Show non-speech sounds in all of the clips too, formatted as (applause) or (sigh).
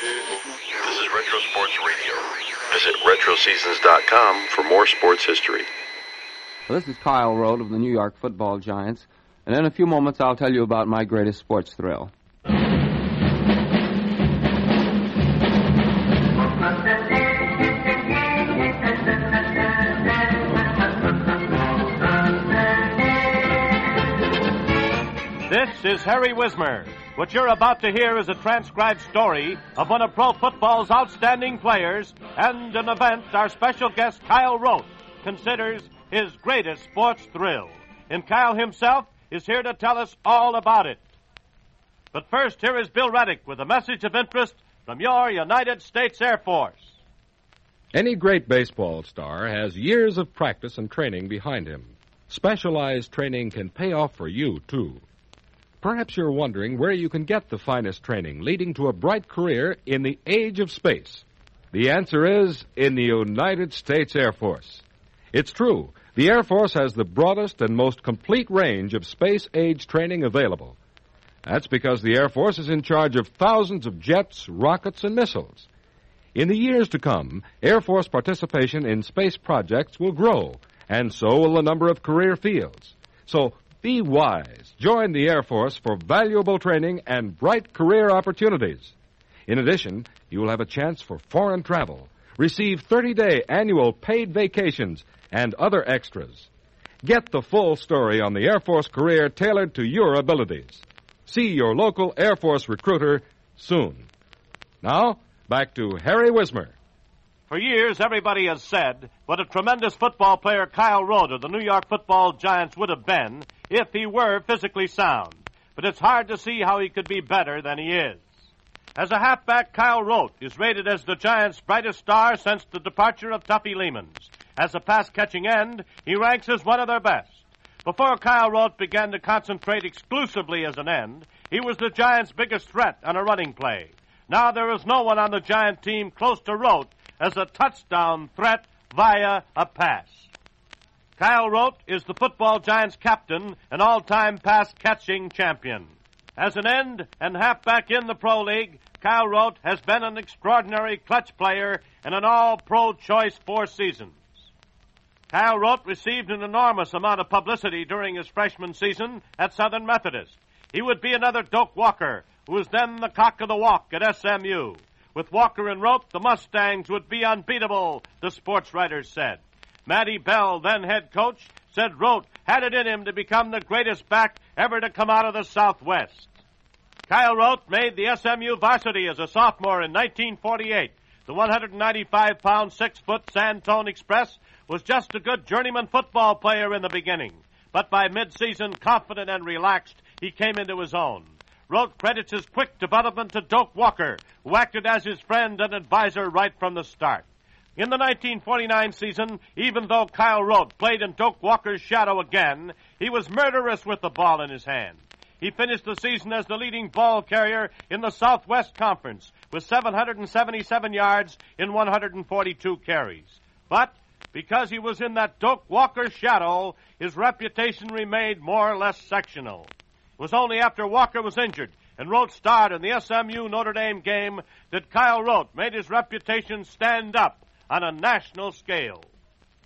This is Retro Sports Radio. Visit RetroSeasons.com for more sports history. Well, this is Kyle Rote of the New York Football Giants, and in a few moments I'll tell you about my greatest sports thrill. This is Harry Wismer. What you're about to hear is a transcribed story of one of pro football's outstanding players and an event our special guest Kyle Rote considers his greatest sports thrill. And Kyle himself is here to tell us all about it. But first, here is Bill Reddick with a message of interest from your United States Air Force. Any great baseball star has years of practice and training behind him. Specialized training can pay off for you, too. Perhaps you're wondering where you can get the finest training leading to a bright career in the age of space. The answer is in the United States Air Force. It's true. The Air Force has the broadest and most complete range of space age training available. That's because the Air Force is in charge of thousands of jets, rockets, and missiles. In the years to come, Air Force participation in space projects will grow, and so will the number of career fields. So be wise. Join the Air Force for valuable training and bright career opportunities. In addition, you will have a chance for foreign travel, receive 30 day annual paid vacations, and other extras. Get the full story on the Air Force career tailored to your abilities. See your local Air Force recruiter soon. Now, back to Harry Wismer. For years, everybody has said what a tremendous football player Kyle Rote of the New York football Giants would have been if he were physically sound. But it's hard to see how he could be better than he is. As a halfback, Kyle Rote is rated as the Giants' brightest star since the departure of Tuffy Leemans. As a pass catching end, he ranks as one of their best. Before Kyle Rote began to concentrate exclusively as an end, he was the Giants' biggest threat on a running play. Now there is no one on the Giant team close to Rote as a touchdown threat via a pass. Kyle Rote is the football Giants captain and all-time pass catching champion. As an end and halfback in the Pro League, Kyle Rote has been an extraordinary clutch player in an all-pro choice four seasons. Kyle Rote received an enormous amount of publicity during his freshman season at Southern Methodist. He would be another Doak Walker, who was then the cock of the walk at SMU. With Walker and Rote, the Mustangs would be unbeatable, the sports writers said. Matty Bell, then head coach, said Rote had it in him to become the greatest back ever to come out of the Southwest. Kyle Rote made the SMU varsity as a sophomore in 1948. The 195 pound, six foot Santone Express was just a good journeyman football player in the beginning. But by mid-season, confident and relaxed, he came into his own. Rote credits his quick development to Doak Walker, who acted as his friend and advisor right from the start. In the 1949 season, even though Kyle Rote played in Doak Walker's shadow again, he was murderous with the ball in his hand. He finished the season as the leading ball carrier in the Southwest Conference with 777 yards in 142 carries. But because he was in that Doak Walker shadow, his reputation remained more or less sectional. It was only after Walker was injured and Rote starred in the SMU Notre Dame game that Kyle Rote made his reputation stand up on a national scale.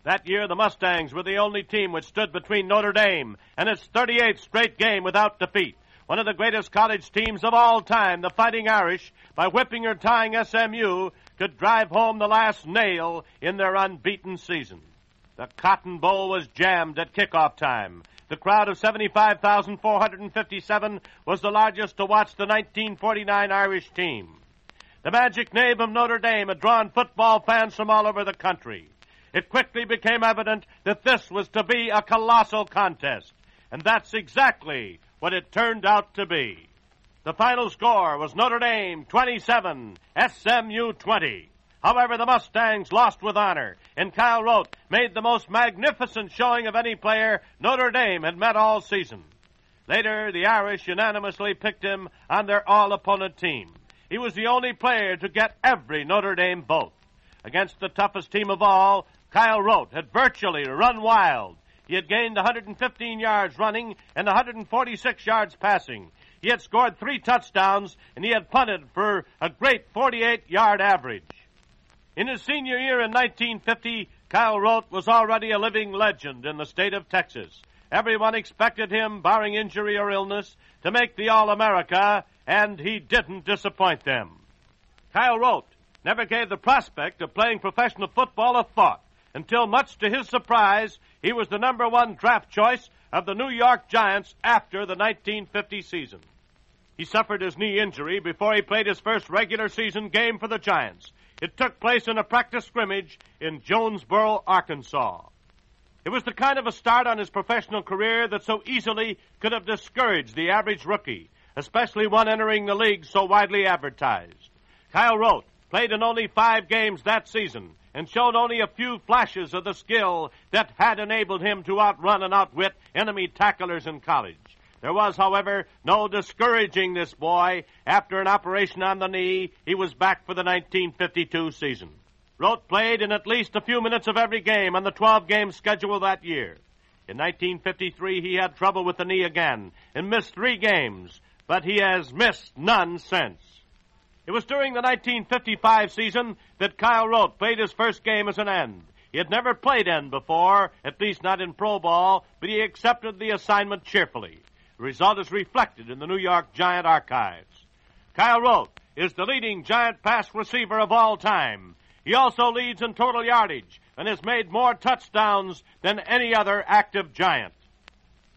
That year, the Mustangs were the only team which stood between Notre Dame and its 38th straight game without defeat. One of the greatest college teams of all time, the Fighting Irish, by whipping or tying SMU, could drive home the last nail in their unbeaten season. The Cotton Bowl was jammed at kickoff time. The crowd of 75,457 was the largest to watch the 1949 Irish team. The magic name of Notre Dame had drawn football fans from all over the country. It quickly became evident that this was to be a colossal contest. And that's exactly what it turned out to be. The final score was Notre Dame 27, SMU 20. However, the Mustangs lost with honor, and Kyle Rote made the most magnificent showing of any player Notre Dame had met all season. Later, the Irish unanimously picked him on their all-opponent team. He was the only player to get every Notre Dame vote. Against the toughest team of all, Kyle Rote had virtually run wild. He had gained 115 yards running and 146 yards passing. He had scored three touchdowns, and he had punted for a great 48 yard average. In his senior year in 1950, Kyle Rote was already a living legend in the state of Texas. Everyone expected him, barring injury or illness, to make the All America, and he didn't disappoint them. Kyle Rote never gave the prospect of playing professional football a thought until, much to his surprise, he was the number one draft choice of the New York Giants after the 1950 season. He suffered his knee injury before he played his first regular season game for the Giants. It took place in a practice scrimmage in Jonesboro, Arkansas. It was the kind of a start on his professional career that so easily could have discouraged the average rookie, especially one entering the league so widely advertised. Kyle Rote played in only five games that season and showed only a few flashes of the skill that had enabled him to outrun and outwit enemy tacklers in college. There was, however, no discouraging this boy. After an operation on the knee, he was back for the 1952 season. Rote played in at least a few minutes of every game on the 12 game schedule that year. In 1953, he had trouble with the knee again and missed three games, but he has missed none since. It was during the 1955 season that Kyle Rote played his first game as an end. He had never played end before, at least not in pro ball, but he accepted the assignment cheerfully. The result is reflected in the New York Giant archives. Kyle Rote is the leading Giant pass receiver of all time. He also leads in total yardage and has made more touchdowns than any other active Giant.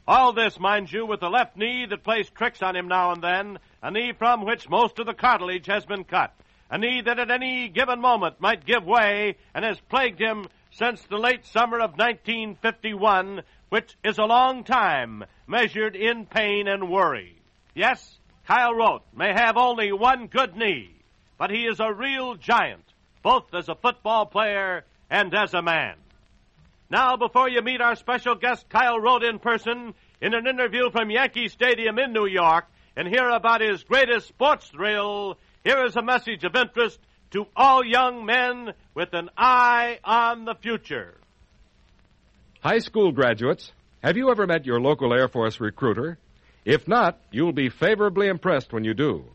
All this, mind you, with the left knee that plays tricks on him now and then, a knee from which most of the cartilage has been cut, a knee that at any given moment might give way and has plagued him since the late summer of 1951, which is a long time measured in pain and worry. Yes, Kyle Rote may have only one good knee, but he is a real giant, both as a football player and as a man. Now, before you meet our special guest, Kyle Rote, in person, in an interview from Yankee Stadium in New York, and hear about his greatest sports thrill, here is a message of interest to all young men with an eye on the future. High school graduates, have you ever met your local Air Force recruiter? If not, you'll be favorably impressed when you do.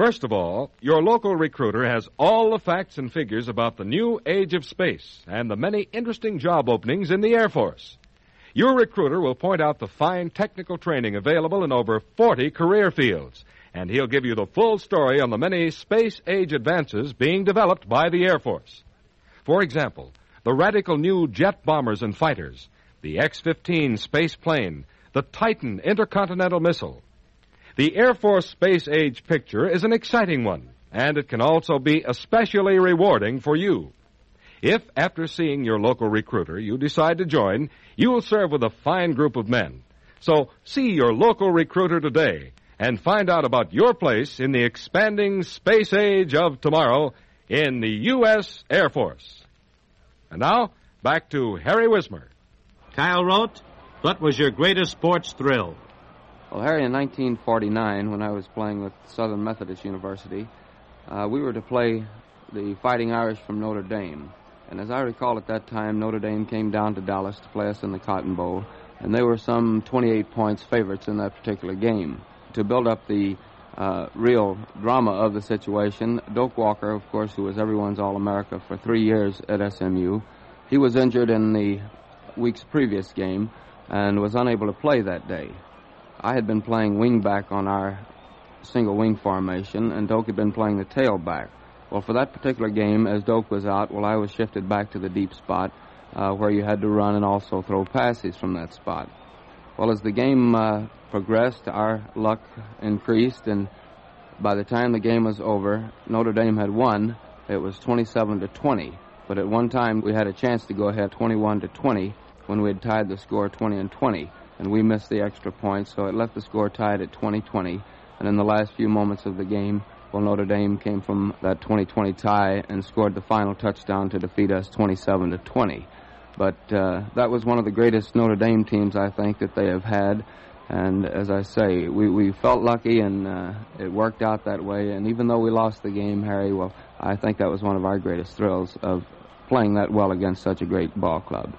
First of all, your local recruiter has all the facts and figures about the new age of space and the many interesting job openings in the Air Force. Your recruiter will point out the fine technical training available in over 40 career fields, and he'll give you the full story on the many space age advances being developed by the Air Force. For example, the radical new jet bombers and fighters, the X 15 space plane, the Titan intercontinental missile, the Air Force space age picture is an exciting one, and it can also be especially rewarding for you. If, after seeing your local recruiter, you decide to join, you will serve with a fine group of men. So see your local recruiter today and find out about your place in the expanding space age of tomorrow in the U.S. Air Force. And now, back to Harry Wismer. Kyle Rote, what was your greatest sports thrill? Well, Harry, in 1949, when I was playing with Southern Methodist University, uh, we were to play the Fighting Irish from Notre Dame. And as I recall at that time, Notre Dame came down to Dallas to play us in the Cotton Bowl, and they were some 28 points favorites in that particular game. To build up the uh, real drama of the situation, Doak Walker, of course, who was everyone's All America for three years at SMU, he was injured in the week's previous game and was unable to play that day. I had been playing wingback on our single wing formation, and Doak had been playing the tailback. Well, for that particular game, as Doak was out, well, I was shifted back to the deep spot uh, where you had to run and also throw passes from that spot. Well, as the game uh, progressed, our luck increased, and by the time the game was over, Notre Dame had won. It was 27 to 20. But at one time, we had a chance to go ahead 21 to 20 when we had tied the score 20 and 20 and we missed the extra point, so it left the score tied at 20-20. And in the last few moments of the game, well, Notre Dame came from that 20-20 tie and scored the final touchdown to defeat us 27 to 20. But uh, that was one of the greatest Notre Dame teams I think that they have had. And as I say, we, we felt lucky and uh, it worked out that way. And even though we lost the game, Harry, well, I think that was one of our greatest thrills of playing that well against such a great ball club.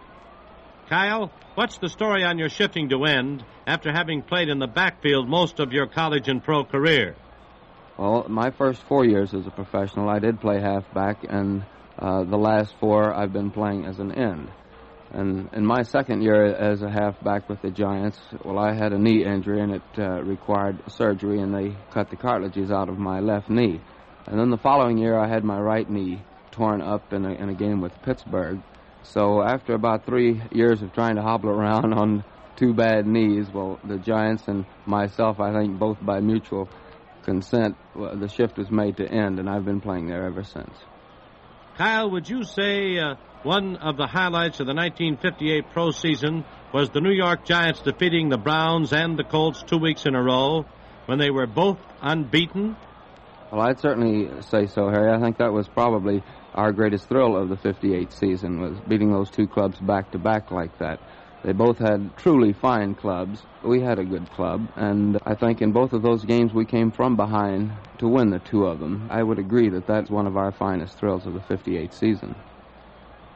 Kyle, what's the story on your shifting to end after having played in the backfield most of your college and pro career? Well, my first four years as a professional, I did play halfback, and uh, the last four I've been playing as an end. And in my second year as a halfback with the Giants, well, I had a knee injury and it uh, required surgery, and they cut the cartilages out of my left knee. And then the following year, I had my right knee torn up in a, in a game with Pittsburgh. So after about three years of trying to hobble around on two bad knees, well, the Giants and myself, I think both by mutual consent, well, the shift was made to end, and I've been playing there ever since. Kyle, would you say uh, one of the highlights of the 1958 pro season was the New York Giants defeating the Browns and the Colts two weeks in a row when they were both unbeaten? Well, I'd certainly say so, Harry. I think that was probably our greatest thrill of the 58 season was beating those two clubs back to back like that. They both had truly fine clubs. We had a good club, and I think in both of those games we came from behind to win the two of them. I would agree that that's one of our finest thrills of the 58 season.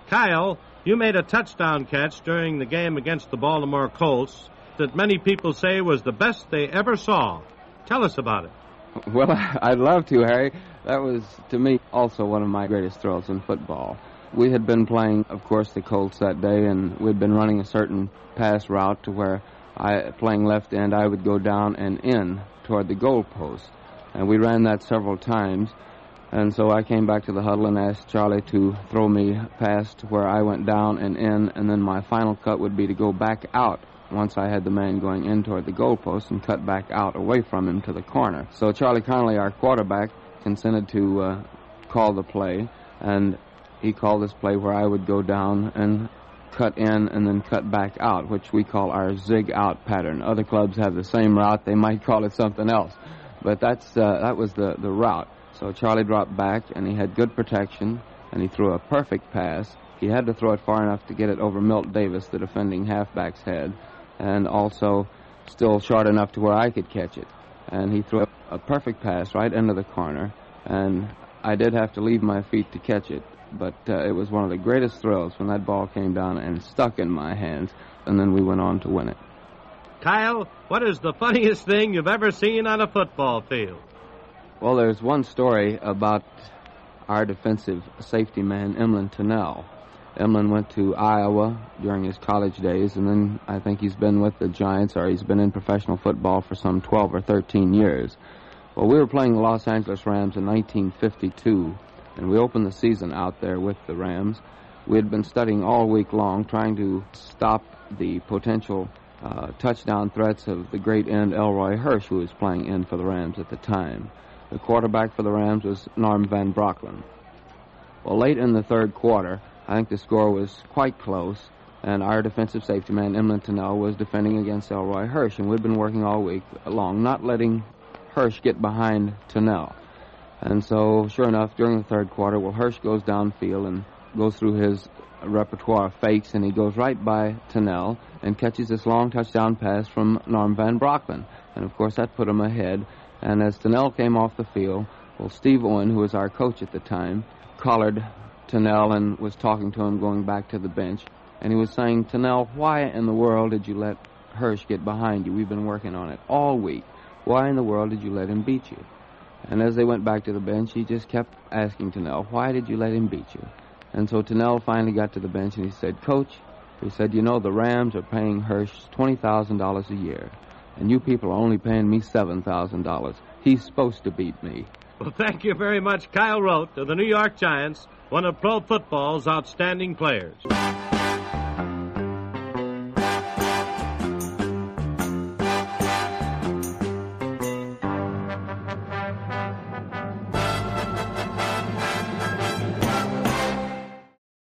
Kyle, you made a touchdown catch during the game against the Baltimore Colts that many people say was the best they ever saw. Tell us about it. (laughs) Well, I'd love to, Harry. That was, to me, also one of my greatest thrills in football. We had been playing, of course, the Colts that day, and we'd been running a certain pass route to where I, playing left end, I would go down and in toward the goal post. And we ran that several times. And so I came back to the huddle and asked Charlie to throw me past where I went down and in, and then my final cut would be to go back out once I had the man going in toward the goalpost and cut back out away from him to the corner. So Charlie Conerly, our quarterback, consented to uh, call the play, and he called this play where I would go down and cut in and then cut back out, which we call our zig out pattern. Other clubs have the same route; they might call it something else, but that's uh, that was the the route. So Charlie dropped back, and he had good protection, and he threw a perfect pass. He had to throw it far enough to get it over Milt Davis, the defending halfback's head, and also still short enough to where I could catch it. And he threw a perfect pass right into the corner, and I did have to leave my feet to catch it. But uh, it was one of the greatest thrills when that ball came down and stuck in my hands, and then we went on to win it. Kyle, what is the funniest thing you've ever seen on a football field? Well, there's one story about our defensive safety man, Emlen Tunnell. Emlen went to Iowa during his college days, and then I think he's been with the Giants or he's been in professional football for some 12 or 13 years. Well, we were playing the Los Angeles Rams in 1952, and we opened the season out there with the Rams. We had been studying all week long, trying to stop the potential uh, touchdown threats of the great end Elroy Hirsch, who was playing in for the Rams at the time. The quarterback for the Rams was Norm Van Brocklin. Well, late in the third quarter, I think the score was quite close, and our defensive safety man, Emlen Tunnell, was defending against Elroy Hirsch, and we'd been working all week long, not letting Hirsch get behind Tunnell. And so, sure enough, during the third quarter, well, Hirsch goes downfield and goes through his repertoire of fakes, and he goes right by Tunnell and catches this long touchdown pass from Norm Van Brocklin. And of course, that put him ahead. And as Tunnell came off the field, well, Steve Owen, who was our coach at the time, collared Tunnell and was talking to him going back to the bench. And he was saying, Tunnell, why in the world did you let Hirsch get behind you? We've been working on it all week. Why in the world did you let him beat you? And as they went back to the bench, he just kept asking Tunnell, why did you let him beat you? And so Tunnell finally got to the bench and he said, Coach, he said, you know, the Rams are paying Hirsch $20,000 a year, and you people are only paying me $7,000. He's supposed to beat me. Well, thank you very much, Kyle Rote of the New York Giants, one of pro football's outstanding players.